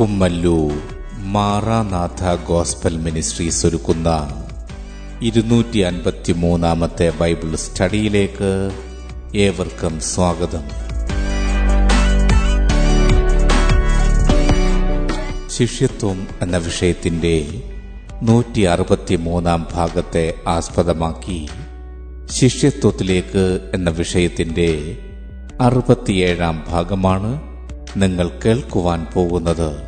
Kummallur Maranatha gospel ministries ഒരുക്കുന്ന ഇരുന്നൂറ്റി അൻപത്തി മൂന്നാമത്തെ ബൈബിൾ സ്റ്റഡിയിലേക്ക് ഏവർക്കും സ്വാഗതം. ശിഷ്യത്വം എന്ന വിഷയത്തിന്റെ നൂറ്റി അറുപത്തി മൂന്നാം ഭാഗത്തെ ആസ്പദമാക്കി ശിഷ്യത്വത്തിലേക്ക് എന്ന വിഷയത്തിന്റെ അറുപത്തിയേഴാം ഭാഗമാണ് നിങ്ങൾ കേൾക്കുവാൻ പോകുന്നത്.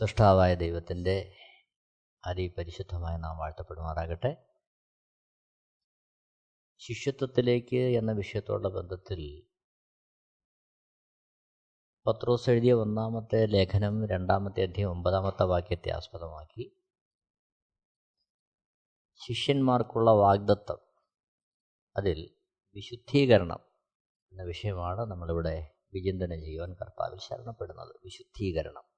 സൃഷ്ടാവായ ദൈവത്തിന്റെ അതിപരിശുദ്ധമായ നാം വാഴ്ത്തപ്പെടുമാറാകട്ടെ. ശിഷ്യത്വത്തിലേക്ക് എന്ന വിഷയത്തോടുള്ള ബന്ധത്തിൽ പത്രോസ് എഴുതിയ ഒന്നാമത്തെ ലേഖനം രണ്ടാമത്തെ അധ്യയം ഒമ്പതാമത്തെ വാക്യത്തെ ആസ്പദമാക്കി ശിഷ്യന്മാർക്കുള്ള വാഗ്ദത്വം അതിൽ വിശുദ്ധീകരണം എന്ന വിഷയമാണ് നമ്മളിവിടെ വിചിന്തനം ചെയ്യുവാൻ കർത്താവിൽ ശരണപ്പെടുന്നത്. വിശുദ്ധീകരണം.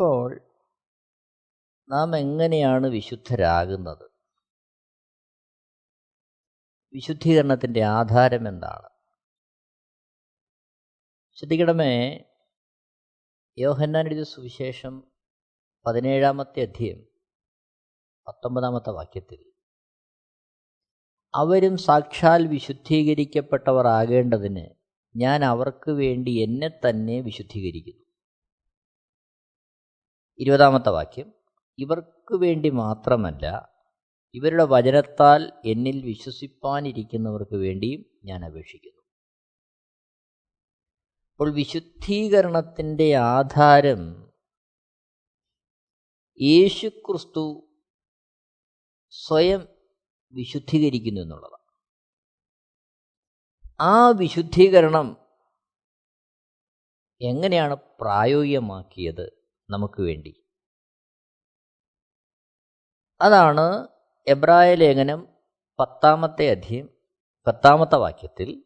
അപ്പോൾ നാം എങ്ങനെയാണ് വിശുദ്ധരാകുന്നത്? വിശുദ്ധീകരണത്തിന്റെ ആധാരം എന്താണ്? ശ്രദ്ധിക്കണമേ യോഹന്നാൻ എഴുതിയ സുവിശേഷം പതിനേഴാമത്തെ അധ്യയം പത്തൊമ്പതാമത്തെ വാക്യത്തിൽ അവരും സാക്ഷാൽ വിശുദ്ധീകരിക്കപ്പെട്ടവർ ആകേണ്ടതിന് ഞാൻ അവർക്ക് വേണ്ടി എന്നെ തന്നെ വിശുദ്ധീകരിക്കുന്നു. ഇരുപതാമത്തെ വാക്യം. ഇവർക്ക് വേണ്ടി മാത്രമല്ല ഇവരുടെ വചനത്താൽ എന്നിൽ വിശ്വസിപ്പാനിരിക്കുന്നവർക്ക് വേണ്ടിയും ഞാൻ അപേക്ഷിക്കുന്നു. അപ്പോൾ വിശുദ്ധീകരണത്തിന്റെ ആധാരം യേശുക്രിസ്തു സ്വയം വിശുദ്ധീകരിക്കുന്നു എന്നുള്ളതാണ്. ആ വിശുദ്ധീകരണം എങ്ങനെയാണ് പ്രായോഗികമാക്കിയത്? നമുക്ക് വേണ്ടി. അതാണ് എബ്രായ ലേഖനം പത്താമത്തെ അധ്യയം പത്താമത്തെ വാക്യത്തിൽ.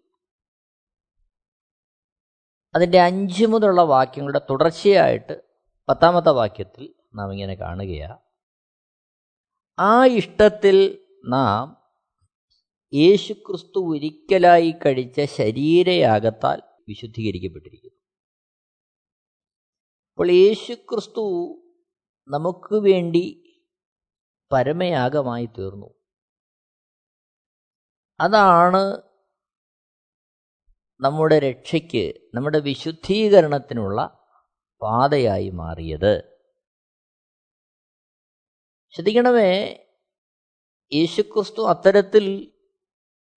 അതിന്റെ അഞ്ച് മുതലുള്ള വാക്യങ്ങളുടെ തുടർച്ചയായിട്ട് പത്താമത്തെ വാക്യത്തിൽ നാം ഇങ്ങനെ കാണുകയാണ് ആ ഇഷ്ടത്തിൽ നാം യേശുക്രിസ്തു ഒരിക്കലായി കഴിച്ച ശരീരയാഗത്താൽ വിശുദ്ധീകരിക്കപ്പെട്ടിരിക്കുന്നു. അപ്പോൾ യേശു ക്രിസ്തു നമുക്ക് വേണ്ടി പരമയാഗമായി തീർന്നു. അതാണ് നമ്മുടെ രക്ഷയ്ക്ക് നമ്മുടെ വിശുദ്ധീകരണത്തിനുള്ള പാതയായി മാറിയത്. ശ്രദ്ധിക്കണമേ യേശുക്രിസ്തു അത്തരത്തിൽ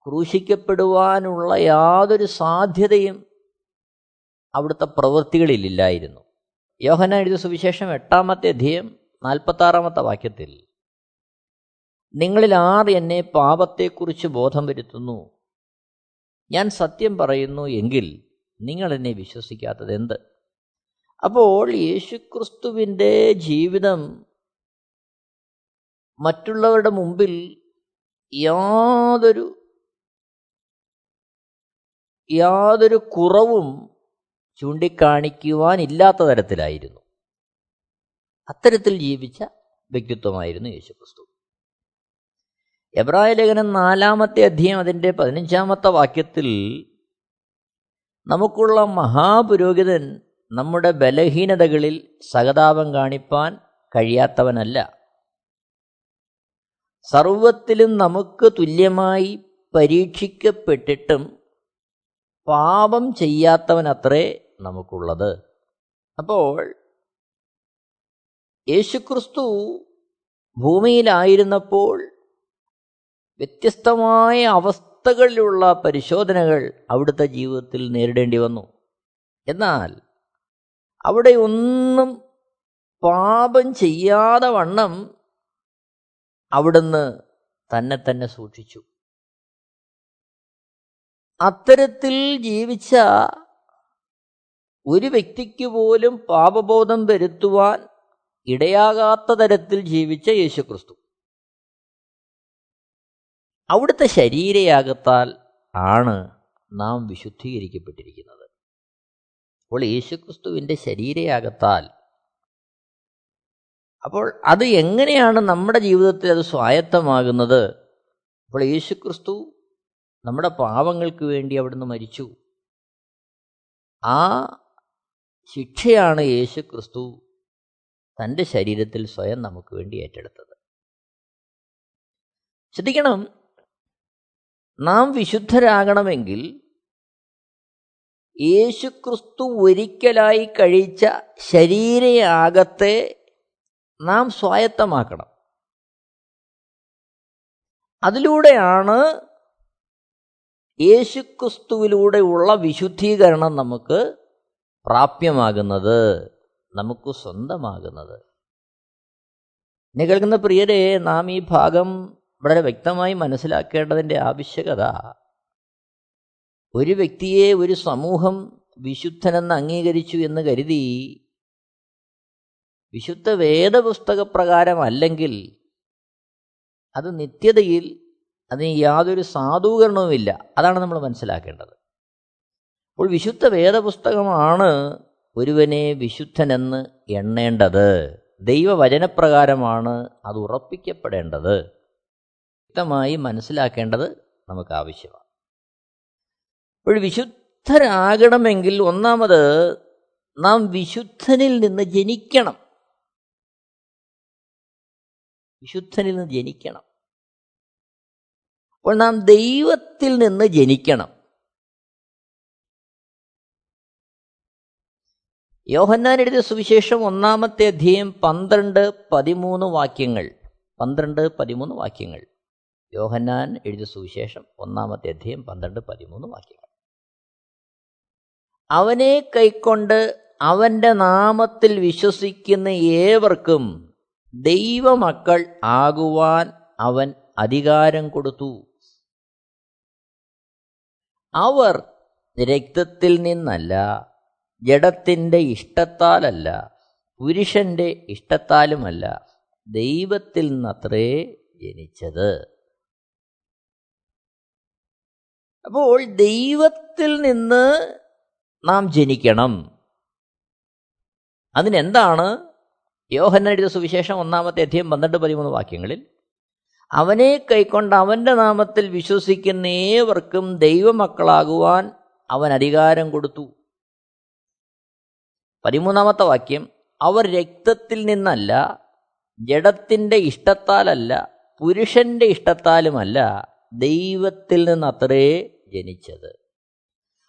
ക്രൂശിക്കപ്പെടുവാനുള്ള യാതൊരു സാധ്യതയും അവിടുത്തെ പ്രവൃത്തികളിലില്ലായിരുന്നു യോഹന എഴുതിയ സുവിശേഷം എട്ടാമത്തെ അധ്യയം നാൽപ്പത്താറാമത്തെ വാക്യത്തിൽ നിങ്ങളിൽ ആർ എന്നെ പാപത്തെക്കുറിച്ച് ബോധം വരുത്തുന്നു? ഞാൻ സത്യം പറയുന്നു എങ്കിൽ നിങ്ങൾ എന്നെ വിശ്വസിക്കാത്തത് എന്ത്? അപ്പോൾ യേശുക്രിസ്തുവിന്റെ ജീവിതം മറ്റുള്ളവരുടെ മുമ്പിൽ യാതൊരു യാതൊരു കുറവും ചൂണ്ടിക്കാണിക്കുവാനില്ലാത്ത തരത്തിലായിരുന്നു. അത്തരത്തിൽ ജീവിച്ച വ്യക്തിത്വമായിരുന്നു യേശുക്രിസ്തു. എബ്രായ ലേഖനം നാലാമത്തെ അധ്യയം അതിന്റെ പതിനഞ്ചാമത്തെ വാക്യത്തിൽ നമുക്കുള്ള മഹാപുരോഹിതൻ നമ്മുടെ ബലഹീനതകളിൽ സഹതാപം കാണിപ്പാൻ കഴിയാത്തവനല്ല. സർവത്തിലും നമുക്ക് തുല്യമായി പരീക്ഷിക്കപ്പെട്ടിട്ടും പാപം ചെയ്യാത്തവനത്രേ നമുക്കുള്ളത്. അപ്പോൾ യേശുക്രിസ്തു ഭൂമിയിലായിരുന്നപ്പോൾ വ്യത്യസ്തമായ അവസ്ഥകളിലുള്ള പരിശോധനകൾ അവിടുത്തെ ജീവിതത്തിൽ നേരിടേണ്ടി വന്നു. എന്നാൽ അവിടെ ഒന്നും പാപം ചെയ്യാതെ വണ്ണം അവിടുന്ന് തന്നെ തന്നെ സൂക്ഷിച്ചു. അത്തരത്തിൽ ജീവിച്ച ഒരു വ്യക്തിക്ക് പോലും പാപബോധം വരുത്തുവാൻ ഇടയാകാത്ത തരത്തിൽ ജീവിച്ച യേശുക്രിസ്തു. അവിടുത്തെ ശരീരയാകത്താൽ ആണ് നാം വിശുദ്ധീകരിക്കപ്പെട്ടിരിക്കുന്നത്. അപ്പോൾ യേശുക്രിസ്തുവിന്റെ ശരീരയാകത്താൽ. അപ്പോൾ അത് എങ്ങനെയാണ് നമ്മുടെ ജീവിതത്തിൽ അത് സ്വായത്തമാകുന്നത്? അപ്പോൾ യേശുക്രിസ്തു നമ്മുടെ പാവങ്ങൾക്ക് വേണ്ടി അവിടുന്ന് മരിച്ചു. ആ ശിക്ഷയാണ് യേശു ക്രിസ്തു തന്റെ ശരീരത്തിൽ സ്വയം നമുക്ക് വേണ്ടി ഏറ്റെടുത്തത്. ശ്രദ്ധിക്കണം നാം വിശുദ്ധരാകണമെങ്കിൽ യേശുക്രിസ്തു ഒരിക്കലായി കഴിച്ച ശരീരയാകത്തെ നാം സ്വായത്തമാക്കണം. അതിലൂടെയാണ് യേശുക്രിസ്തുവിലൂടെയുള്ള വിശുദ്ധീകരണം നമുക്ക് പ്രാപ്യമാകുന്നത് നമുക്ക് സ്വന്തമാകുന്നത്. എന്നെ കേൾക്കുന്ന പ്രിയരെ നാം ഈ ഭാഗം വളരെ വ്യക്തമായി മനസ്സിലാക്കേണ്ടതിന്റെ ആവശ്യകത ഒരു വ്യക്തിയെ ഒരു സമൂഹം വിശുദ്ധനെന്ന് അംഗീകരിച്ചു എന്ന് കരുതി വിശുദ്ധ വേദപുസ്തകപ്രകാരമല്ലെങ്കിൽ അത് നിത്യതയിൽ അതിന് യാതൊരു സാധൂകരണവുമില്ല. അതാണ് നമ്മൾ മനസ്സിലാക്കേണ്ടത്. അപ്പോൾ വിശുദ്ധ വേദപുസ്തകമാണ് ഒരുവനെ വിശുദ്ധനെന്ന് എണ്ണേണ്ടത്. ദൈവവചനപ്രകാരമാണ് അത് ഉറപ്പിക്കപ്പെടേണ്ടത്. വ്യക്തമായി മനസ്സിലാക്കേണ്ടത് നമുക്ക് ആവശ്യമാണ് അപ്പോൾ വിശുദ്ധരാകണമെങ്കിൽ ഒന്നാമത് നാം വിശുദ്ധനിൽ നിന്ന് ജനിക്കണം. വിശുദ്ധനിൽ നിന്ന് ജനിക്കണം. അപ്പോൾ നാം ദൈവത്തിൽ നിന്ന് ജനിക്കണം. യോഹന്നാൻ എഴുതിയ സുവിശേഷം ഒന്നാമത്തെ അധ്യയം പന്ത്രണ്ട് പതിമൂന്ന് വാക്യങ്ങൾ. പന്ത്രണ്ട് പതിമൂന്ന് വാക്യങ്ങൾ. യോഹന്നാൻ എഴുതിയ സുവിശേഷം ഒന്നാമത്തെ അധ്യയം പന്ത്രണ്ട് പതിമൂന്ന് വാക്യങ്ങൾ. അവനെ കൈക്കൊണ്ട് അവന്റെ നാമത്തിൽ വിശ്വസിക്കുന്ന ഏവർക്കും ദൈവമക്കൾ ആകുവാൻ അവൻ അധികാരം കൊടുത്തു. അവർ രക്തത്തിൽ നിന്നല്ല ജഡത്തിന്റെ ഇഷ്ടത്താലല്ല പുരുഷന്റെ ഇഷ്ടത്താലുമല്ല ദൈവത്തിൽ നിന്നത്രേ ജനിച്ചത്. അപ്പോൾ ദൈവത്തിൽ നിന്ന് നാം ജനിക്കണം. അതിനെന്താണ്? യോഹന്ന എഴുതിയ സുവിശേഷം ഒന്നാമത്തെ അധ്യയം പന്ത്രണ്ട് പതിമൂന്ന് വാക്യങ്ങളിൽ അവനെ കൈക്കൊണ്ട് അവന്റെ നാമത്തിൽ വിശ്വസിക്കുന്ന ഏവർക്കും ദൈവമക്കളാകുവാൻ അവൻ അധികാരം കൊടുത്തു. പതിമൂന്നാമത്തെ വാക്യം അവർ രക്തത്തിൽ നിന്നല്ല ജഡത്തിന്റെ ഇഷ്ടത്താലല്ല പുരുഷന്റെ ഇഷ്ടത്താലുമല്ല ദൈവത്തിൽ നിന്നത്രേ ജനിച്ചത്.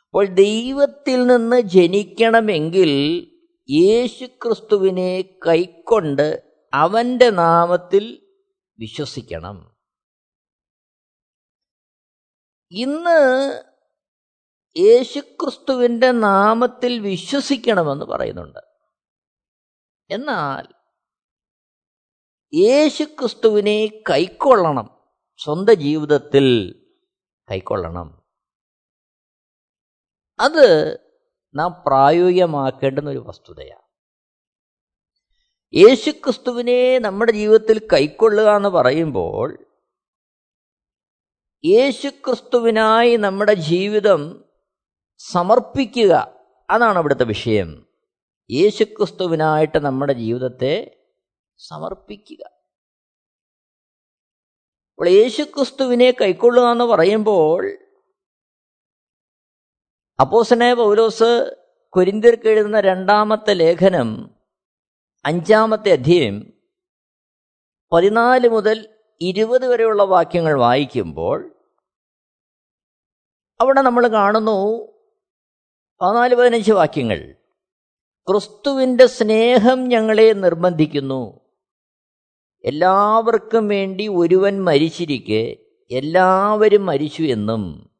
അപ്പോൾ ദൈവത്തിൽ നിന്ന് ജനിക്കണമെങ്കിൽ യേശുക്രിസ്തുവിനെ കൈക്കൊണ്ട് അവന്റെ നാമത്തിൽ വിശ്വസിക്കണം. ഇന്ന് യേശുക്രിസ്തുവിന്റെ നാമത്തിൽ വിശ്വസിക്കണമെന്ന് പറയുന്നുണ്ട്. എന്നാൽ യേശുക്രിസ്തുവിനെ കൈക്കൊള്ളണം. സ്വന്തം ജീവിതത്തിൽ കൈക്കൊള്ളണം. അത് നാം പ്രായോഗികമാക്കേണ്ടുന്ന ഒരു വസ്തുതയാണ്. യേശുക്രിസ്തുവിനെ നമ്മുടെ ജീവിതത്തിൽ കൈക്കൊള്ളുക എന്ന് പറയുമ്പോൾ യേശുക്രിസ്തുവിനായി നമ്മുടെ ജീവിതം സമർപ്പിക്കുക. അതാണ് അവിടുത്തെ വിഷയം. യേശുക്രിസ്തുവിനായിട്ട് നമ്മുടെ ജീവിതത്തെ സമർപ്പിക്കുക. അപ്പോൾ യേശുക്രിസ്തുവിനെ കൈക്കൊള്ളുക എന്ന് പറയുമ്പോൾ അപ്പോസനെ പൗലോസ് കൊരിന്തിർക്ക് എഴുതുന്ന രണ്ടാമത്തെ ലേഖനം അഞ്ചാമത്തെ അധ്യയം പതിനാല് മുതൽ ഇരുപത് വരെയുള്ള വാക്യങ്ങൾ വായിക്കുമ്പോൾ അവിടെ നമ്മൾ കാണുന്നു പതിനാല് പതിനഞ്ച് വാക്യങ്ങൾ. ക്രിസ്തുവിന്റെ സ്നേഹം ഞങ്ങളെ നിർബന്ധിക്കുന്നു. എല്ലാവർക്കും വേണ്ടി ഒരുവൻ മരിച്ചിരിക്കെ എല്ലാവരും മരിച്ചു എന്നും.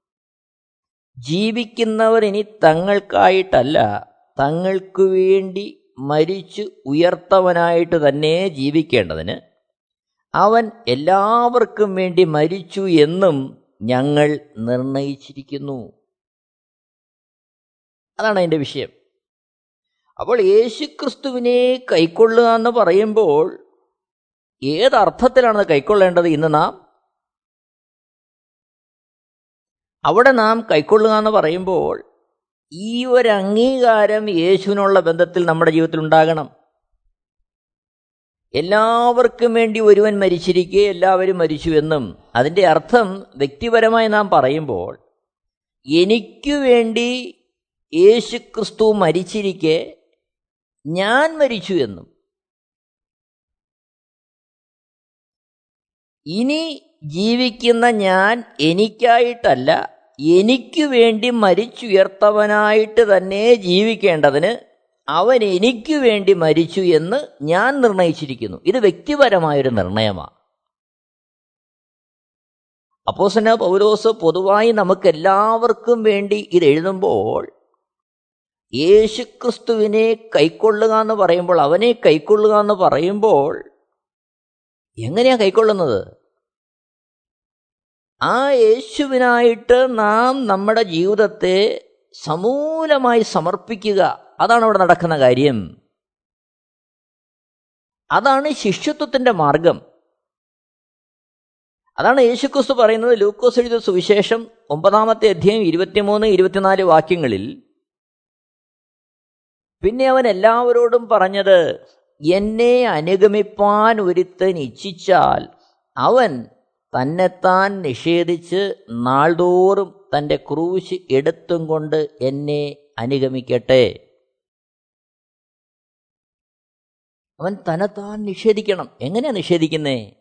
ജീവിക്കുന്നവർ ഇനി തങ്ങൾക്കായിട്ടല്ല തങ്ങൾക്കു വേണ്ടി മരിച്ചു ഉയർത്തവനായിട്ട് തന്നെ ജീവിക്കേണ്ടതിന് അവൻ എല്ലാവർക്കും വേണ്ടി മരിച്ചു എന്നും ഞങ്ങൾ നിർണയിച്ചിരിക്കുന്നു. അതാണ് അതിന്റെ വിഷയം. അപ്പോൾ യേശുക്രിസ്തുവിനെ കൈക്കൊള്ളുക എന്ന് പറയുമ്പോൾ ഏതർത്ഥത്തിലാണ് കൈക്കൊള്ളേണ്ടത് ഇന്ന് നാം? അവിടെ നാം കൈക്കൊള്ളുക എന്ന് പറയുമ്പോൾ ഈ ഒരു അംഗീകാരം യേശുവിനുള്ള ബന്ധത്തിൽ നമ്മുടെ ജീവിതത്തിൽ ഉണ്ടാകണം. എല്ലാവർക്കും വേണ്ടി ഒരുവൻ മരിച്ചിരിക്കെ എല്ലാവരും മരിച്ചു എന്നും അതിന്റെ അർത്ഥം വ്യക്തിപരമായി നാം പറയുമ്പോൾ എനിക്ക് വേണ്ടി യേശുക്രിസ്തു മരിച്ചിരിക്കെ ഞാൻ മരിച്ചു എന്നും. ഇനി ജീവിക്കുന്ന ഞാൻ എനിക്കായിട്ടല്ല എനിക്ക് വേണ്ടി മരിച്ചുയർത്തവനായിട്ട് തന്നെ ജീവിക്കേണ്ടതിന് അവൻ എനിക്ക് വേണ്ടി മരിച്ചു എന്ന് ഞാൻ നിർണയിച്ചിരിക്കുന്നു. ഇത് വ്യക്തിപരമായൊരു നിർണയമാണ് അപ്പോസന പൗലോസ് പൊതുവായി നമുക്കെല്ലാവർക്കും വേണ്ടി ഇത് എഴുതുമ്പോൾ യേശുക്രിസ്തുവിനെ കൈക്കൊള്ളുക എന്ന് പറയുമ്പോൾ അവനെ കൈക്കൊള്ളുക എന്ന് പറയുമ്പോൾ എങ്ങനെയാണ് കൈക്കൊള്ളുന്നത്? ആ യേശുവിനായിട്ട് നാം നമ്മുടെ ജീവിതത്തെ സമൂലമായി സമർപ്പിക്കുക. അതാണ് അവിടെ നടക്കുന്ന കാര്യം. അതാണ് ശിഷ്യത്വത്തിന്റെ മാർഗം. അതാണ് യേശുക്രിസ്തു പറയുന്നത് ലൂക്കോസ് എഴുതിയ സുവിശേഷം ഒമ്പതാമത്തെ അധ്യായം ഇരുപത്തിമൂന്ന് ഇരുപത്തിനാല് വാക്യങ്ങളിൽ പിന്നെ അവൻ എല്ലാവരോടും പറഞ്ഞത് എന്നെ അനുഗമിപ്പാൻ ഒരുത്തൻ ഇച്ഛിച്ചാൽ അവൻ തന്നെത്താൻ നിഷേധിച്ച് നാൾതോറും തന്റെ ക്രൂശ് എടുത്തും കൊണ്ട് എന്നെ അനുഗമിക്കട്ടെ. അവൻ തന്നെത്താൻ നിഷേധിക്കണം. എങ്ങനെയാ നിഷേധിക്കുന്നേ?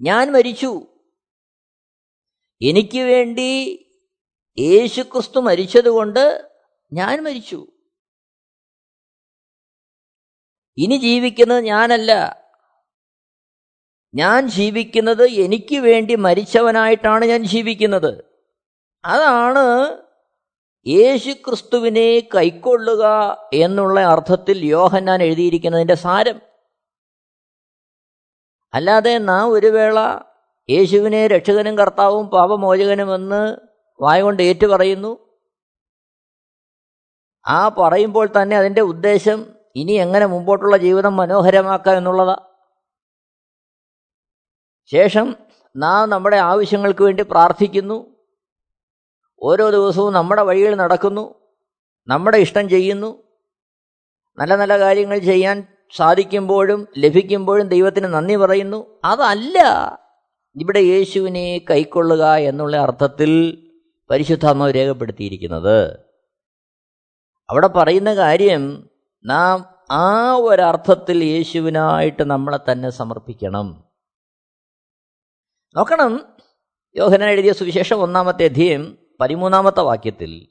ഞാൻ മരിച്ചു. എനിക്ക് വേണ്ടി യേശുക്രിസ്തു മരിച്ചതുകൊണ്ട് ഞാൻ മരിച്ചു. ഇനി ജീവിക്കുന്നത് ഞാനല്ല. ഞാൻ ജീവിക്കുന്നത് എനിക്ക് വേണ്ടി മരിച്ചവനായിട്ടാണ് ഞാൻ ജീവിക്കുന്നത്. അതാണ് യേശു ക്രിസ്തുവിനെ കൈക്കൊള്ളുക എന്നുള്ള അർത്ഥത്തിൽ യോഹന്നാൻ എഴുതിയിരിക്കുന്നതിന്റെ സാരം. അല്ലാതെ നാം ഒരു വേള യേശുവിനെ രക്ഷകനും കർത്താവും പാപമോചകനുമെന്ന് വായകൊണ്ട് ഏറ്റു പറയുന്നു ആ പറയുമ്പോൾ തന്നെ അതിന്റെ ഉദ്ദേശം ഇനി എങ്ങനെ മുമ്പോട്ടുള്ള ജീവിതം മനോഹരമാക്കാം എന്നുള്ളതാ. ശേഷം നാം നമ്മുടെ ആവശ്യങ്ങൾക്ക് വേണ്ടി പ്രാർത്ഥിക്കുന്നു. ഓരോ ദിവസവും നമ്മുടെ വഴിയിൽ നടക്കുന്നു. നമ്മുടെ ഇഷ്ടം ചെയ്യുന്നു. നല്ല നല്ല കാര്യങ്ങൾ ചെയ്യാൻ സാധിക്കുമ്പോഴും ലഭിക്കുമ്പോഴും ദൈവത്തിന് നന്ദി പറയുന്നു. അതല്ല ഇവിടെ യേശുവിനെ കൈക്കൊള്ളുക എന്നുള്ള അർത്ഥത്തിൽ പരിശുദ്ധാത്മാവ് രേഖപ്പെടുത്തിയിരിക്കുന്നത്. അവിടെ പറയുന്ന കാര്യം നാം ആ ഒരർത്ഥത്തിൽ യേശുവിനായിട്ട് നമ്മളെ തന്നെ സമർപ്പിക്കണം. നോക്കണം. യോഹന എഴുതിയ സുവിശേഷം ഒന്നാമത്തെ അധ്യയം പതിമൂന്നാമത്തെ വാക്യത്തിൽ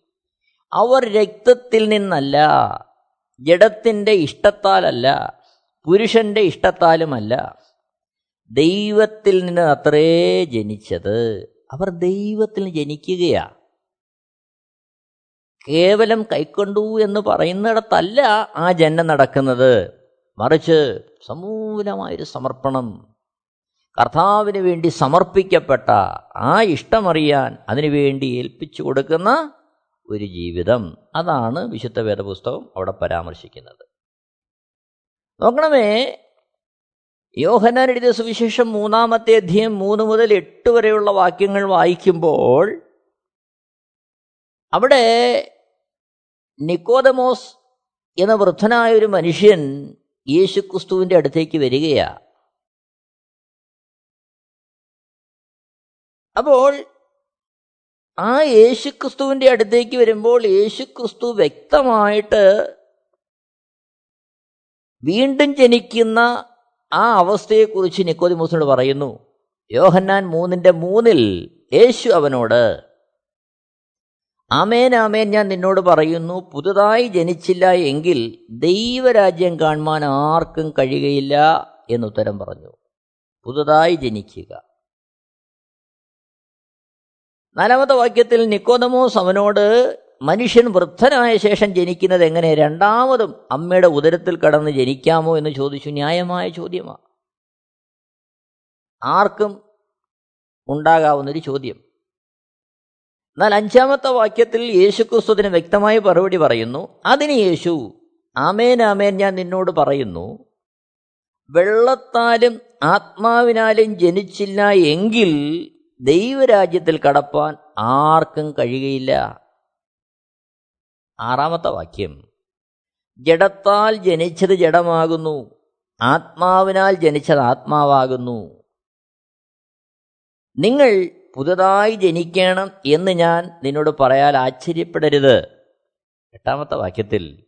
അവർ രക്തത്തിൽ നിന്നല്ല ജഡത്തിന്റെ ഇഷ്ടത്താലല്ല പുരുഷന്റെ ഇഷ്ടത്താലുമല്ല ദൈവത്തിൽ നിന്ന് അത്രേ ജനിച്ചത്. അവർ ദൈവത്തിൽ ജനിക്കുകയാ. കേവലം കൈക്കൊണ്ടു എന്ന് പറയുന്നിടത്തല്ല ആ ജന്മം നടക്കുന്നത്. മറിച്ച് സമൂലമായൊരു സമർപ്പണം. കർത്താവിന് വേണ്ടി സമർപ്പിക്കപ്പെട്ട ആ ഇഷ്ടമറിയാൻ അതിനുവേണ്ടി ഏൽപ്പിച്ചു കൊടുക്കുന്ന ഒരു ജീവിതം. അതാണ് വിശുദ്ധ വേദപുസ്തകം അവിടെ പരാമർശിക്കുന്നത്. നോക്കണമേ യോഹനാൻ എഴുതിയ സുവിശേഷം മൂന്നാമത്തെ അധ്യയം മൂന്ന് മുതൽ എട്ട് വരെയുള്ള വാക്യങ്ങൾ വായിക്കുമ്പോൾ അവിടെ നിക്കോദമോസ് എന്ന വൃദ്ധനായ ഒരു മനുഷ്യൻ യേശുക്രിസ്തുവിന്റെ അടുത്തേക്ക് വരികയാ. അപ്പോൾ ആ യേശുക്രിസ്തുവിന്റെ അടുത്തേക്ക് വരുമ്പോൾ യേശുക്രിസ്തു വ്യക്തമായിട്ട് വീണ്ടും ജനിക്കുന്ന ആ അവസ്ഥയെക്കുറിച്ച് നിക്കോദിമോസിനോട് പറയുന്നു. യോഹന്നാൻ മൂന്നിന്റെ മൂന്നിൽ യേശു അവനോട് ആമേൻ ആമേൻ ഞാൻ നിന്നോട് പറയുന്നു പുതുതായി ജനിച്ചില്ല എങ്കിൽ ദൈവരാജ്യം കാണുവാൻ ആർക്കും കഴിയുകയില്ല എന്നുത്തരം പറഞ്ഞു. പുതുതായി ജനിക്കുക. നാലാമത്തെ വാക്യത്തിൽ നിക്കോദമോസ് അവനോട് മനുഷ്യൻ വൃദ്ധനായ ശേഷം ജനിക്കുന്നത് എങ്ങനെ? രണ്ടാമതും അമ്മയുടെ ഉദരത്തിൽ കടന്ന് ജനിക്കാമോ എന്ന് ചോദിച്ചു. ന്യായമായ ചോദ്യമാണ് ആർക്കും ഉണ്ടാകാവുന്നൊരു ചോദ്യം. എന്നാൽ അഞ്ചാമത്തെ വാക്യത്തിൽ യേശു ക്രിസ്തുവിന് വ്യക്തമായ മറുപടി പറയുന്നു അതിന് യേശു ആമേൻ ആമേൻ ഞാൻ നിന്നോട് പറയുന്നു വെള്ളത്താലും ആത്മാവിനാലും ജനിച്ചില്ല എങ്കിൽ ദൈവരാജ്യത്തിൽ കടപ്പാൻ ആർക്കും കഴിയുകയില്ല. ആറാമത്തെ വാക്യം ജഡത്താൽ ജനിച്ചത് ജഡമാകുന്നു ആത്മാവിനാൽ ജനിച്ചത് ആത്മാവാകുന്നു. നിങ്ങൾ പുതുതായി ജനിക്കണം എന്ന് ഞാൻ നിന്നോട് പറയാൻ ആശ്ചര്യപ്പെടരുത്. എട്ടാമത്തെ വാക്യത്തിൽ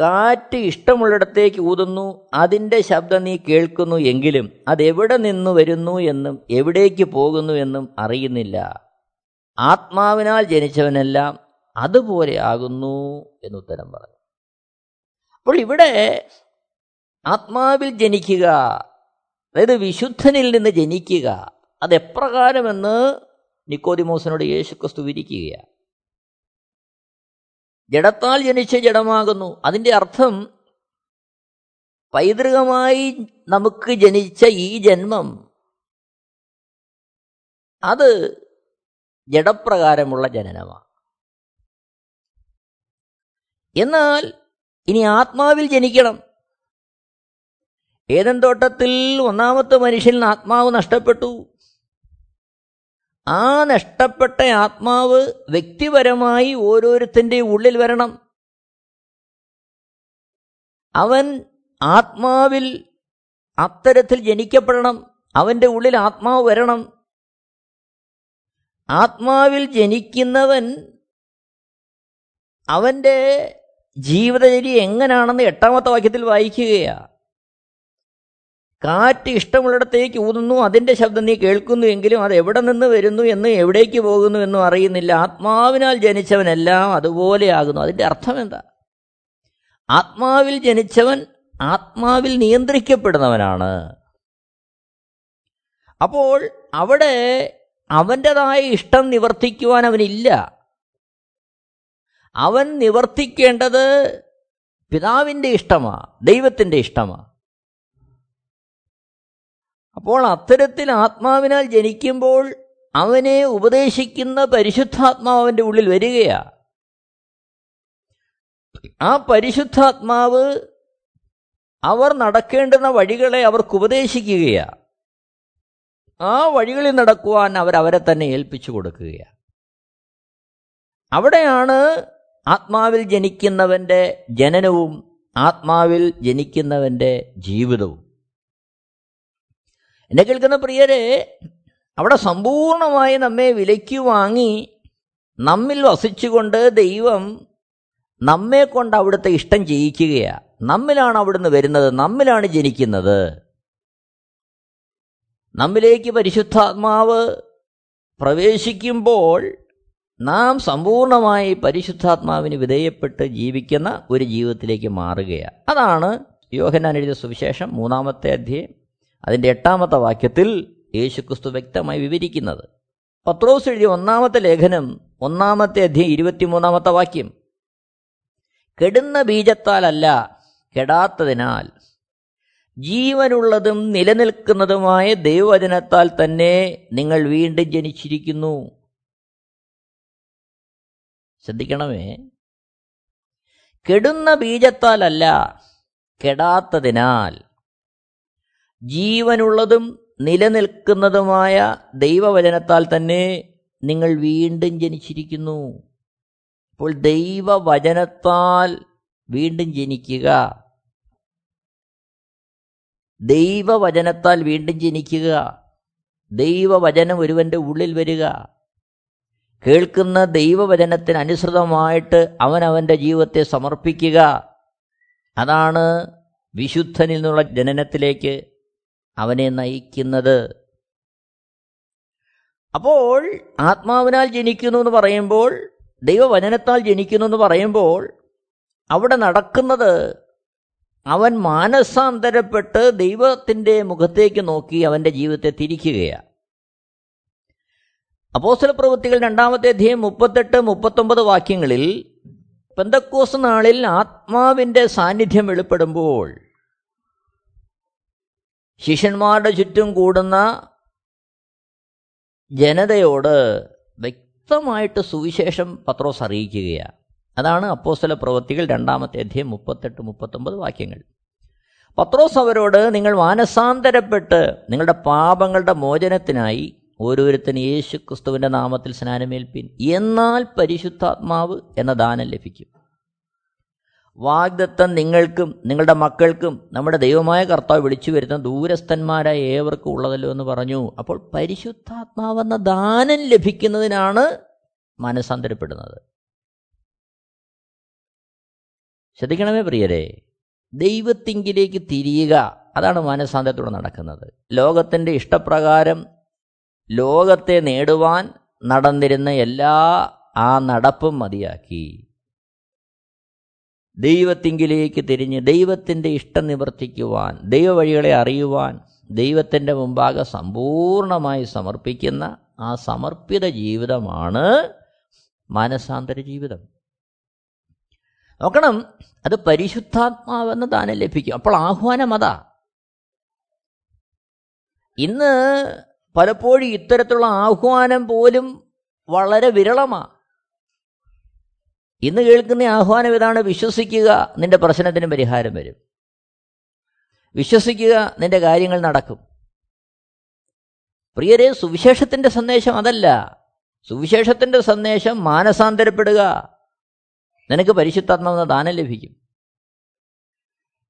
കാറ്റ് ഇഷ്ടമുള്ളിടത്തേക്ക് ഊതുന്നു അതിന്റെ ശബ്ദം നീ കേൾക്കുന്നു എങ്കിലും അതെവിടെ നിന്ന് വരുന്നു എന്നും എവിടേക്ക് പോകുന്നു എന്നും അറിയുന്നില്ല. ആത്മാവിനാൽ ജനിച്ചവനെല്ലാം അതുപോലെ ആകുന്നു എന്നുത്തരം പറഞ്ഞു. അപ്പോൾ ഇവിടെ ആത്മാവിൽ ജനിക്കുക അതായത് വിശുദ്ധനിൽ നിന്ന് ജനിക്കുക അതെപ്രകാരമെന്ന് നിക്കോദിമോസിനോട് യേശുക്രിസ്തു വിരിക്കുകയാണ് ജഡത്താൽ ജനിച്ച ജഡമാകുന്നു. അതിന്റെ അർത്ഥം പൈതൃകമായി നമുക്ക് ജനിച്ച ഈ ജന്മം അത് ജഡപ്രകാരമുള്ള ജനനമാണ്. എന്നാൽ ഇനി ആത്മാവിൽ ജനിക്കണം. ഏതൻ തോട്ടത്തിൽ ഒന്നാമത്തെ മനുഷ്യൻ ആത്മാവ് നഷ്ടപ്പെട്ടു. ആ നഷ്ടപ്പെട്ട ആത്മാവ് വ്യക്തിപരമായി ഓരോരുത്തന്റെ ഉള്ളിൽ വരണം. അവൻ ആത്മാവിൽ അത്തരത്തിൽ ജനിക്കപ്പെടണം. അവന്റെ ഉള്ളിൽ ആത്മാവ് വരണം. ആത്മാവിൽ ജനിക്കുന്നവൻ അവന്റെ ജീവിതചര്യ എങ്ങനെയാണെന്ന് എട്ടാമത്തെ വാക്യത്തിൽ വായിക്കുകയാണ് കാറ്റ് ഇഷ്ടമുള്ളിടത്തേക്ക് ഊതുന്നു അതിന്റെ ശബ്ദം നീ കേൾക്കുന്നു എങ്കിലും അത് എവിടെ നിന്ന് വരുന്നു എന്ന് എവിടേക്ക് പോകുന്നു എന്നും അറിയുന്നില്ല. ആത്മാവിനാൽ ജനിച്ചവനെല്ലാം അതുപോലെയാകുന്നു അതിന്റെ അർത്ഥം എന്താ? ആത്മാവിൽ ജനിച്ചവൻ ആത്മാവിൽ നിയന്ത്രിക്കപ്പെടുന്നവനാണ്. അപ്പോൾ അവിടെ അവന്റെതായ ഇഷ്ടം നിവർത്തിക്കുവാൻ അവനില്ല. അവൻ നിവർത്തിക്കേണ്ടത് പിതാവിന്റെ ഇഷ്ടമാണ് ദൈവത്തിന്റെ ഇഷ്ടമാണ് അപ്പോൾ അത്തരത്തിൽ ആത്മാവിനാൽ ജനിക്കുമ്പോൾ അവനെ ഉപദേശിക്കുന്ന പരിശുദ്ധാത്മാവ് അവന്റെ ഉള്ളിൽ വരികയാ. ആ പരിശുദ്ധാത്മാവ് അവർ നടക്കേണ്ടുന്ന വഴികളെ അവർക്ക് ഉപദേശിക്കുകയാ. ആ വഴികളിൽ നടക്കുവാൻ അവർ അവരെ തന്നെ ഏൽപ്പിച്ചു കൊടുക്കുകയാണ് അവിടെയാണ് ആത്മാവിൽ ജനിക്കുന്നവന്റെ ജനനവും ആത്മാവിൽ ജനിക്കുന്നവന്റെ ജീവിതവും. എന്നെ കേൾക്കുന്ന പ്രിയരെ അവിടെ സമ്പൂർണമായി നമ്മെ വിലയ്ക്ക് വാങ്ങി നമ്മിൽ വസിച്ചുകൊണ്ട് ദൈവം നമ്മെ കൊണ്ട് അവിടുത്തെ ഇഷ്ടം ചെയ്യിക്കുകയാണ് നമ്മിലാണ് അവിടുന്ന് വരുന്നത് നമ്മിലാണ് ജനിക്കുന്നത്. നമ്മിലേക്ക് പരിശുദ്ധാത്മാവ് പ്രവേശിക്കുമ്പോൾ നാം സമ്പൂർണമായി പരിശുദ്ധാത്മാവിന് വിധേയപ്പെട്ട് ജീവിക്കുന്ന ഒരു ജീവിതത്തിലേക്ക് മാറുകയാണ് അതാണ് യോഹനാൻ എഴുതിയ സുവിശേഷം മൂന്നാമത്തെ അധ്യയം. അതിന്റെ എട്ടാമത്തെ വാക്യത്തിൽ യേശുക്രിസ്തു വ്യക്തമായി വിവരിക്കുന്നത്. പത്രോസ് എഴുതിയ ഒന്നാമത്തെ ലേഖനം ഒന്നാമത്തെ അധ്യയം ഇരുപത്തിമൂന്നാമത്തെ വാക്യം. കെടുന്ന ബീജത്താലല്ല കെടാത്തതിനാൽ ജീവനുള്ളതും നിലനിൽക്കുന്നതുമായ ദൈവവചനത്താൽ തന്നെ നിങ്ങൾ വീണ്ടും ജനിച്ചിരിക്കുന്നു. ശ്രദ്ധിക്കണമേ. കെടുന്ന ബീജത്താലല്ല കെടാത്തതിനാൽ ജീവനുള്ളതും നിലനിൽക്കുന്നതുമായ ദൈവവചനത്താൽ തന്നെ നിങ്ങൾ വീണ്ടും ജനിച്ചിരിക്കുന്നു. അപ്പോൾ ദൈവവചനത്താൽ വീണ്ടും ജനിക്കുക. ദൈവവചനത്താൽ വീണ്ടും ജനിക്കുക. ദൈവവചനം ഒരുവന്റെ ഉള്ളിൽ വരിക. കേൾക്കുന്ന ദൈവവചനത്തിന് അനുസൃതമായിട്ട് അവൻ അവന്റെ ജീവിതത്തെ സമർപ്പിക്കുക. അതാണ് വിശുദ്ധനിൽ നിന്നുള്ള ജനനത്തിലേക്ക് അവനെ നയിക്കുന്നത്. അപ്പോൾ ആത്മാവിനാൽ ജനിക്കുന്നു എന്ന് പറയുമ്പോൾ ദൈവവചനത്താൽ ജനിക്കുന്നു എന്ന് പറയുമ്പോൾ അവിടെ നടക്കുന്നത് അവൻ മാനസാന്തരപ്പെട്ട് ദൈവത്തിന്റെ മുഖത്തേക്ക് നോക്കി അവന്റെ ജീവിതത്തെ തിരിക്കുകയാണ്. അപ്പോസ്തല പ്രവൃത്തികൾ രണ്ടാമത്തെ അധ്യയം മുപ്പത്തെട്ട് മുപ്പത്തൊമ്പത് വാക്യങ്ങളിൽ പെന്തക്കോസ് നാളിൽ ആത്മാവിന്റെ സാന്നിധ്യം വെളിപ്പെടുമ്പോൾ ശിഷ്യന്മാരുടെ ചുറ്റും കൂടുന്ന ജനതയോട് വ്യക്തമായിട്ട് സുവിശേഷം പത്രോസ് അറിയിക്കുകയാണ്. അതാണ് അപ്പോസ്തല പ്രവൃത്തികൾ രണ്ടാമത്തെ അധ്യയം മുപ്പത്തെട്ട് മുപ്പത്തൊമ്പത് വാക്യങ്ങൾ. പത്രോസ് അവരോട് നിങ്ങൾ മാനസാന്തരപ്പെട്ട് നിങ്ങളുടെ പാപങ്ങളുടെ മോചനത്തിനായി ഓരോരുത്തരും യേശു ക്രിസ്തുവിന്റെ നാമത്തിൽ സ്നാനമേൽപ്പിൻ. എന്നാൽ പരിശുദ്ധാത്മാവ് എന്ന ദാനം ലഭിക്കും. വാഗ്ദത്തം നിങ്ങൾക്കും നിങ്ങളുടെ മക്കൾക്കും നമ്മുടെ ദൈവമായ കർത്താവ് വിളിച്ചു വരുന്ന ദൂരസ്ഥന്മാരായ ഏവർക്കും ഉള്ളതല്ലോ എന്ന് പറഞ്ഞു. അപ്പോൾ പരിശുദ്ധാത്മാവെന്ന ദാനം ലഭിക്കുന്നതിനാണ് മനസ്സാന്തരപ്പെടുന്നത്. ശ്രദ്ധിക്കണമേ പ്രിയരെ ദൈവത്തിങ്കിലേക്ക് തിരിയുക അതാണ് മനസ്സാന്തരത്തോടെ നടക്കുന്നത്. ലോകത്തിന്റെ ഇഷ്ടപ്രകാരം ലോകത്തെ നേടുവാൻ നടന്നിരുന്ന എല്ലാ ആ നടപ്പും മതിയാക്കി. ദൈവത്തിങ്കിലേക്ക് തിരിഞ്ഞ് ദൈവത്തിന്റെ ഇഷ്ടം നിവർത്തിക്കുവാൻ ദൈവവഴികളെ അറിയുവാൻ ദൈവത്തിന്റെ മുമ്പാകെ സമ്പൂർണമായി സമർപ്പിക്കുന്ന ആ സമർപ്പിത ജീവിതമാണ് മാനസാന്തര ജീവിതം. നോക്കണം അത് പരിശുദ്ധാത്മാവെന്ന് താനെ ലഭിക്കും. അപ്പോൾ ആഹ്വാനം അതാ. ഇന്ന് പലപ്പോഴും ഇത്തരത്തിലുള്ള ആഹ്വാനം പോലും വളരെ വിരളമാണ് ഇന്ന് കേൾക്കുന്ന ആഹ്വാനം ഇതാണ് വിശ്വസിക്കുക നിന്റെ പ്രശ്നത്തിന് പരിഹാരം വരും. വിശ്വസിക്കുക നിന്റെ കാര്യങ്ങൾ നടക്കും. പ്രിയരെ സുവിശേഷത്തിന്റെ സന്ദേശം അതല്ല. സുവിശേഷത്തിന്റെ സന്ദേശം മാനസാന്തരപ്പെടുക. നിനക്ക് പരിശുദ്ധാത്മാവെന്ന ദാനം ലഭിക്കും.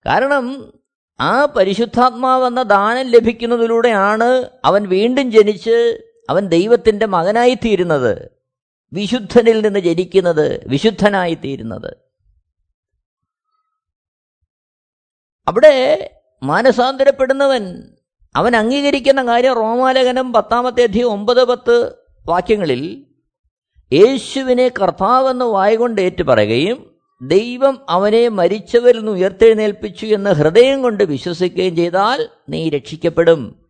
കാരണം ആ പരിശുദ്ധാത്മാവെന്ന ദാനം ലഭിക്കുന്നതിലൂടെയാണ് അവൻ വീണ്ടും ജനിച്ച് അവൻ ദൈവത്തിന്റെ മകനായി തീരുന്നത് വിശുദ്ധനിൽ നിന്ന് ജനിക്കുന്നത് വിശുദ്ധനായി തീരുന്നത് അവിടെ മാനസാന്തരപ്പെടുന്നവൻ അവൻ അംഗീകരിക്കുന്ന കാര്യം റോമാലേഖനം പത്താമത്തെ അധികം ഒമ്പത് പത്ത് വാക്യങ്ങളിൽ യേശുവിനെ കർത്താവെന്ന് വായകൊണ്ട് ഏറ്റുപറയുകയും ദൈവം അവനെ മരിച്ചവരിൽ നിന്ന് ഉയർത്തെഴുന്നേൽപ്പിച്ചു എന്ന് ഹൃദയം കൊണ്ട് വിശ്വസിക്കുകയും ചെയ്താൽ നീ രക്ഷിക്കപ്പെടും.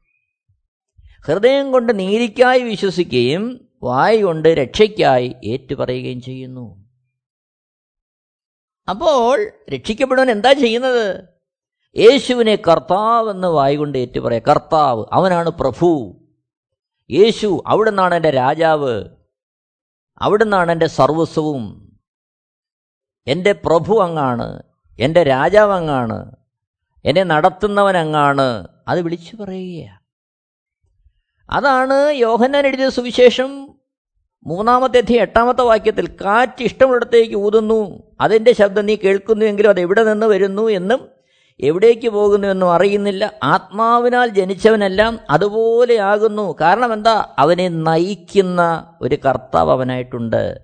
ഹൃദയം കൊണ്ട് നീതിക്കായി വിശ്വസിക്കുകയും വായ് കൊണ്ട് രക്ഷയ്ക്കായി ഏറ്റുപറയുകയും ചെയ്യുന്നു. അപ്പോൾ രക്ഷിക്കപ്പെടുവൻ എന്താ ചെയ്യുന്നത്? യേശുവിനെ കർത്താവ് എന്ന് കൊണ്ട് ഏറ്റുപറയ. കർത്താവ് അവനാണ് പ്രഭു. യേശു അവിടെ നിന്നാണ് എന്റെ രാജാവ്. അവിടെ നിന്നാണ് എന്റെ സർവസ്വവും. എന്റെ പ്രഭു അങ്ങാണ് എന്റെ രാജാവ് അങ്ങാണ് എന്നെ നടത്തുന്നവൻ അങ്ങാണ്. അത് വിളിച്ചു പറയുകയാണ് അതാണ് യോഹന്നാൻ എഴുതിയ സുവിശേഷം മൂന്നാമത്തെ അധ്യയം എട്ടാമത്തെ വാക്യത്തിൽ കാറ്റ് ഇഷ്ടമുള്ളിടത്തേക്ക് ഊതുന്നു അതിന്റെ ശബ്ദം നീ കേൾക്കുന്നുവെങ്കിലും അത് എവിടെ നിന്ന് വരുന്നു എന്നും എവിടേക്ക് പോകുന്നു എന്നും അറിയുന്നില്ല. ആത്മാവിനാൽ ജനിച്ചവനെല്ലാം അതുപോലെയാകുന്നു കാരണം എന്താ? അവനെ നയിക്കുന്ന ഒരു കർത്താവ് അവനായിട്ടുണ്ട്.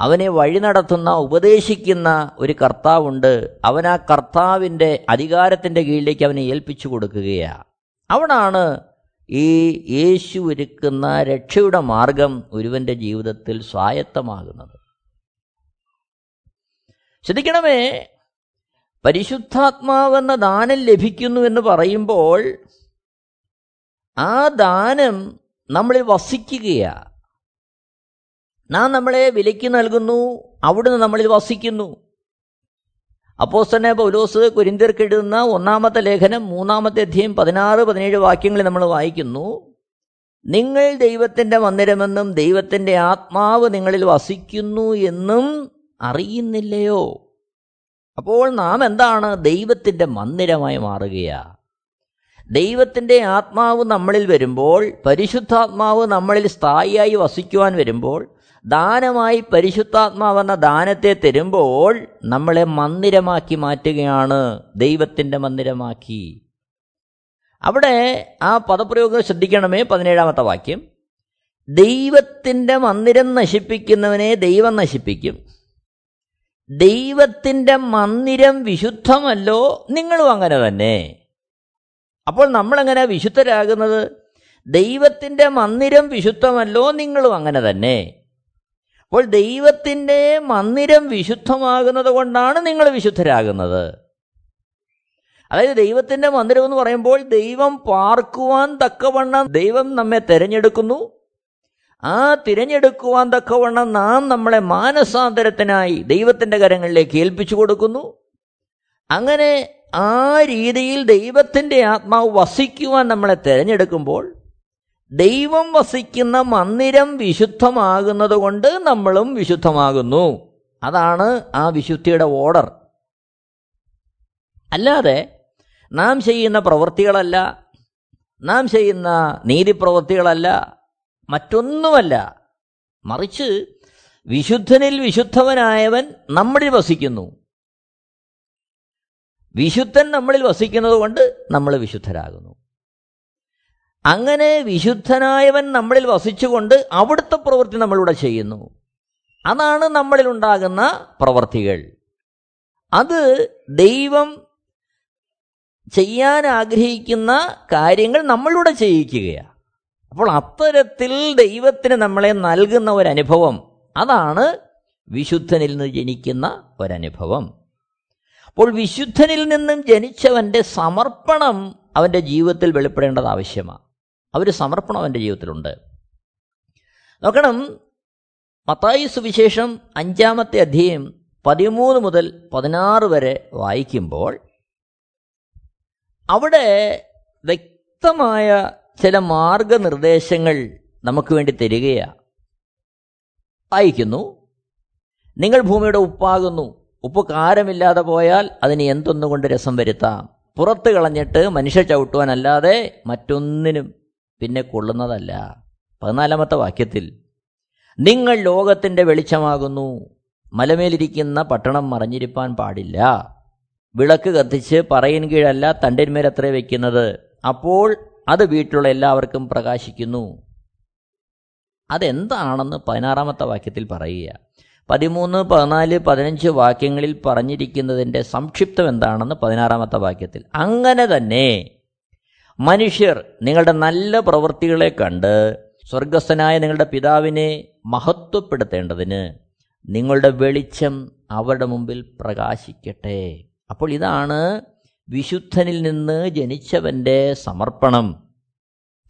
അവനെ വഴി നടത്തുന്ന ഉപദേശിക്കുന്ന ഒരു കർത്താവുണ്ട്. അവൻ ആ കർത്താവിന്റെ അധികാരത്തിന്റെ കീഴിലേക്ക് അവനെ ഏൽപ്പിച്ചു കൊടുക്കുകയാണ് അവിടാണ് ഈ യേശു ഒരുക്കുന്ന രക്ഷയുടെ മാർഗം ഒരുവന്റെ ജീവിതത്തിൽ സ്വായത്തമാകുന്നത്. ശ്രദ്ധിക്കണമേ പരിശുദ്ധാത്മാവെന്ന ദാനം ലഭിക്കുന്നു എന്ന് പറയുമ്പോൾ ആ ദാനം നമ്മളിൽ വസിക്കുകയാണ് നാം നമ്മളെ വിലയ്ക്ക് നൽകുന്നു അവിടുന്ന് നമ്മളിൽ വസിക്കുന്നു. അപ്പോസ്തനെ പൗലോസ് കുരിന്തിർക്കെഴുതുന്ന ഒന്നാമത്തെ ലേഖനം മൂന്നാമത്തെ അധ്യയം പതിനാറ് പതിനേഴ് വാക്യങ്ങളിൽ നമ്മൾ വായിക്കുന്നു. നിങ്ങൾ ദൈവത്തിന്റെ മന്ദിരമെന്നും ദൈവത്തിന്റെ ആത്മാവ് നിങ്ങളിൽ വസിക്കുന്നു എന്നും അറിയുന്നില്ലയോ? അപ്പോൾ നാം എന്താണ് ദൈവത്തിന്റെ മന്ദിരമായി മാറുകയാ? ദൈവത്തിന്റെ ആത്മാവ് നമ്മളിൽ വരുമ്പോൾ പരിശുദ്ധാത്മാവ് നമ്മളിൽ സ്ഥായിയായി വസിക്കുവാൻ വരുമ്പോൾ ദാനമായി പരിശുദ്ധാത്മാവെന്ന ദാനത്തെ തരുമ്പോൾ നമ്മളെ മന്ദിരമാക്കി മാറ്റുകയാണ്. ദൈവത്തിന്റെ മന്ദിരമാക്കി. അവിടെ ആ പദപ്രയോഗം ശ്രദ്ധിക്കണമേ പതിനേഴാമത്തെ വാക്യം. ദൈവത്തിന്റെ മന്ദിരം നശിപ്പിക്കുന്നവനെ ദൈവം നശിപ്പിക്കും. ദൈവത്തിന്റെ മന്ദിരം വിശുദ്ധമല്ലോ നിങ്ങളും അങ്ങനെ തന്നെ. അപ്പോൾ നമ്മളെങ്ങനെ വിശുദ്ധരാകുന്നത്? ദൈവത്തിന്റെ മന്ദിരം വിശുദ്ധമല്ലോ നിങ്ങളും അങ്ങനെ തന്നെ. അപ്പോൾ ദൈവത്തിന്റെ മന്ദിരം വിശുദ്ധമാകുന്നത് കൊണ്ടാണ് നിങ്ങൾ വിശുദ്ധരാകുന്നത്. അതായത് ദൈവത്തിന്റെ മന്ദിരം എന്ന് പറയുമ്പോൾ ദൈവം പാർക്കുവാൻ തക്കവണ്ണം ദൈവം നമ്മെ തിരഞ്ഞെടുക്കുന്നു. ആ തിരഞ്ഞെടുക്കുവാൻ തക്കവണ്ണം നാം നമ്മളെ മാനസാന്തരത്തിനായി ദൈവത്തിന്റെ കരങ്ങളിലേക്ക് ഏൽപ്പിച്ചു കൊടുക്കുന്നു. അങ്ങനെ ആ രീതിയിൽ ദൈവത്തിന്റെ ആത്മാവ് വസിക്കുവാൻ നമ്മളെ തിരഞ്ഞെടുക്കുമ്പോൾ ദൈവം വസിക്കുന്ന മന്ദിരം വിശുദ്ധമാകുന്നത് കൊണ്ട് നമ്മളും വിശുദ്ധമാകുന്നു. അതാണ് ആ വിശുദ്ധിയുടെ ഓർഡർ. അല്ലാതെ നാം ചെയ്യുന്ന പ്രവൃത്തികളല്ല നാം ചെയ്യുന്ന നീതിപ്രവൃത്തികളല്ല മറ്റൊന്നുമല്ല. മറിച്ച് വിശുദ്ധനിൽ വിശുദ്ധവനായവൻ നമ്മളിൽ വസിക്കുന്നു. വിശുദ്ധൻ നമ്മളിൽ വസിക്കുന്നത് കൊണ്ട് നമ്മൾ വിശുദ്ധരാകുന്നു. അങ്ങനെ വിശുദ്ധനായവൻ നമ്മളിൽ വസിച്ചുകൊണ്ട് അവിടുത്തെ പ്രവൃത്തി നമ്മളിവിടെ ചെയ്യുന്നു. അതാണ് നമ്മളിൽ ഉണ്ടാകുന്ന പ്രവൃത്തികൾ. അത് ദൈവം ചെയ്യാൻ ആഗ്രഹിക്കുന്ന കാര്യങ്ങൾ നമ്മളിലൂടെ ചെയ്യിക്കുകയാണ്. അപ്പോൾ അത്തരത്തിൽ ദൈവത്തിന് നമ്മളെ നൽകുന്ന ഒരനുഭവം അതാണ് വിശുദ്ധനിൽ നിന്ന് ജനിക്കുന്ന ഒരനുഭവം. അപ്പോൾ വിശുദ്ധനിൽ നിന്നും ജനിച്ചവന്റെ സമർപ്പണം അവന്റെ ജീവിതത്തിൽ വെളിപ്പെടേണ്ടത് ആവശ്യമാണ്. ആ ഒരു സമർപ്പണം അവന്റെ ജീവിതത്തിലുണ്ട്. നോക്കണം മത്തായി സുവിശേഷം അഞ്ചാമത്തെ അധ്യയം പതിമൂന്ന് മുതൽ പതിനാറ് വരെ വായിക്കുമ്പോൾ അവിടെ വ്യക്തമായ ചില മാർഗനിർദ്ദേശങ്ങൾ നമുക്ക് വേണ്ടി തരികയാണ് വായിക്കുന്നു നിങ്ങൾ ഭൂമിയുടെ ഉപ്പാകുന്നു. ഉപ്പ് കാരമില്ലാതെ പോയാൽ അതിന് എന്തൊന്നുകൊണ്ട് രസം വരുത്താം? പുറത്ത് കളഞ്ഞിട്ട് മനുഷ്യ ചവിട്ടുവാനല്ലാതെ മറ്റൊന്നിനും പിന്നെ കൊള്ളുന്നതല്ല. പതിനാലാമത്തെ വാക്യത്തിൽ നിങ്ങൾ ലോകത്തിന്റെ വെളിച്ചമാകുന്നു മലമേലിരിക്കുന്ന പട്ടണം മറിഞ്ഞിരിപ്പാൻ പാടില്ല. വിളക്ക് കത്തിച്ച് പറയിൻ കീഴല്ല തണ്ടിന്മേലത്രേ വയ്ക്കുന്നത് അപ്പോൾ അത് വീട്ടിലുള്ള എല്ലാവർക്കും പ്രകാശിക്കുന്നു. അതെന്താണെന്ന് പതിനാറാമത്തെ വാക്യത്തിൽ പറയുക. പതിമൂന്ന് പതിനാല് പതിനഞ്ച് വാക്യങ്ങളിൽ പറഞ്ഞിരിക്കുന്നതിന്റെ സംക്ഷിപ്തം എന്താണെന്ന് പതിനാറാമത്തെ വാക്യത്തിൽ. അങ്ങനെ തന്നെ മനുഷ്യർ നിങ്ങളുടെ നല്ല പ്രവൃത്തികളെ കണ്ട് സ്വർഗസ്ഥനായ നിങ്ങളുടെ പിതാവിനെ മഹത്വപ്പെടുത്തേണ്ടതിന് നിങ്ങളുടെ വെളിച്ചം അവരുടെ മുമ്പിൽ പ്രകാശിക്കട്ടെ. അപ്പോൾ ഇതാണ് വിശുദ്ധനിൽ നിന്ന് ജനിച്ചവന്റെ സമർപ്പണം.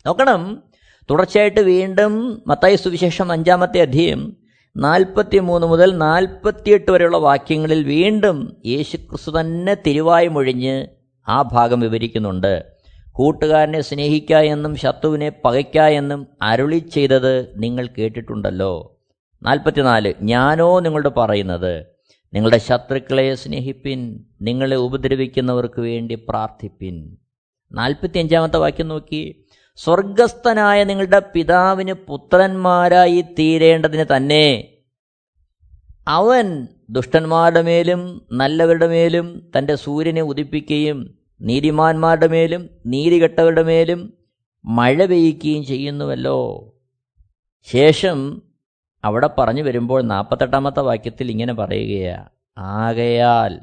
നോക്കണം. തുടർച്ചയായിട്ട് വീണ്ടും മത്തായി സുവിശേഷം അഞ്ചാമത്തെ അധ്യയം നാൽപ്പത്തി മൂന്ന് മുതൽ നാൽപ്പത്തിയെട്ട് വരെയുള്ള വാക്യങ്ങളിൽ വീണ്ടും യേശുക്രിസ്തു തന്നെ തിരുവായി മൊഴിഞ്ഞ് ആ ഭാഗം വിവരിക്കുന്നുണ്ട്. കൂട്ടുകാരനെ സ്നേഹിക്ക എന്നും ശത്രുവിനെ പകയ്ക്ക എന്നും അരുളി ചെയ്തത് നിങ്ങൾ കേട്ടിട്ടുണ്ടല്ലോ. നാൽപ്പത്തിനാല് ഞാനോ നിങ്ങളോട് പറയുന്നത് നിങ്ങളുടെ ശത്രുക്കളെ സ്നേഹിപ്പിൻ നിങ്ങളെ ഉപദ്രവിക്കുന്നവർക്ക് വേണ്ടി പ്രാർത്ഥിപ്പിൻ. നാൽപ്പത്തി അഞ്ചാമത്തെ വാക്യം നോക്കി സ്വർഗസ്ഥനായ നിങ്ങളുടെ പിതാവിന് പുത്രന്മാരായി തീരേണ്ടതിന് തന്നെ അവൻ ദുഷ്ടന്മാരുടെ മേലും നല്ലവരുടെ മേലും തന്റെ സൂര്യനെ ഉദിപ്പിക്കുകയും നീതിമാന്മാരുടെ മേലും നീതികെട്ടവരുടെ മേലും മഴ പെയ്യ്ക്കുകയും ചെയ്യുന്നുവല്ലോ. ശേഷം അവിടെ പറഞ്ഞു വരുമ്പോൾ നാൽപ്പത്തെട്ടാമത്തെ വാക്യത്തിൽ ഇങ്ങനെ പറയുകയാണ് ആകയാൽ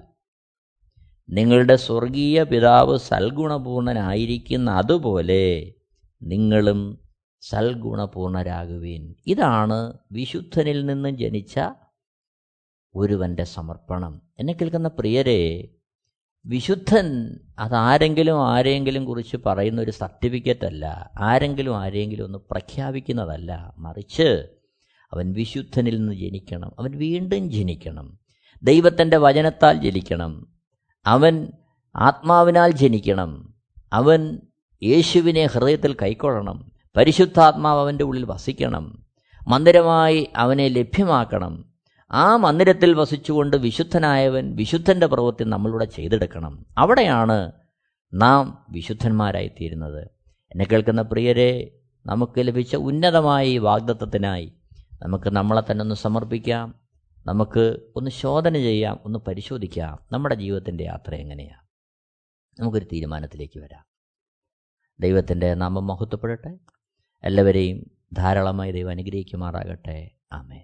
നിങ്ങളുടെ സ്വർഗീയ പിതാവ് സൽഗുണപൂർണനായിരിക്കുന്ന അതുപോലെ നിങ്ങളും സൽഗുണപൂർണരാകുവിൻ. ഇതാണ് വിശുദ്ധനിൽ നിന്നും ജനിച്ച ഒരുവന്റെ സമർപ്പണം. എന്നെ കേൾക്കുന്ന പ്രിയരെ വിശുദ്ധൻ അതാരെങ്കിലും ആരെങ്കിലും കുറിച്ച് പറയുന്ന ഒരു സർട്ടിഫിക്കറ്റ് അല്ല ആരെങ്കിലും ആരെങ്കിലും ഒന്ന് പ്രഖ്യാപിക്കുന്നതല്ല. മറിച്ച് അവൻ വിശുദ്ധനിൽ നിന്ന് ജനിക്കണം അവൻ വീണ്ടും ജനിക്കണം. ദൈവത്തിന്റെ വചനത്താൽ ജനിക്കണം അവൻ ആത്മാവിനാൽ ജനിക്കണം അവൻ യേശുവിനെ ഹൃദയത്തിൽ കൈക്കൊള്ളണം പരിശുദ്ധാത്മാവ് അവന്റെ ഉള്ളിൽ വസിക്കണം മന്ദിരമായി അവനെ ലഭ്യമാക്കണം. ആ മന്ദിരത്തിൽ വസിച്ചുകൊണ്ട് വിശുദ്ധനായവൻ വിശുദ്ധന്റെ പ്രവൃത്തി നമ്മളിവിടെ ചെയ്തെടുക്കണം. അവിടെയാണ് നാം വിശുദ്ധന്മാരായിത്തീരുന്നത്. എന്നെ കേൾക്കുന്ന പ്രിയരെ നമുക്ക് ലഭിച്ച ഉന്നതമായ ഈ വാഗ്ദത്വത്തിനായി നമുക്ക് നമ്മളെ തന്നെ ഒന്ന് സമർപ്പിക്കാം. നമുക്ക് ഒന്ന് ശോധന ചെയ്യാം ഒന്ന് പരിശോധിക്കാം. നമ്മുടെ ജീവിതത്തിന്റെ യാത്ര എങ്ങനെയാണ് നമുക്കൊരു തീരുമാനത്തിലേക്ക് വരാം. ദൈവത്തിന്റെ നാമം മഹത്വപ്പെടട്ടെ. എല്ലാവരെയും ധാരാളമായി ദൈവം അനുഗ്രഹിക്കുമാറാകട്ടെ. ആമേ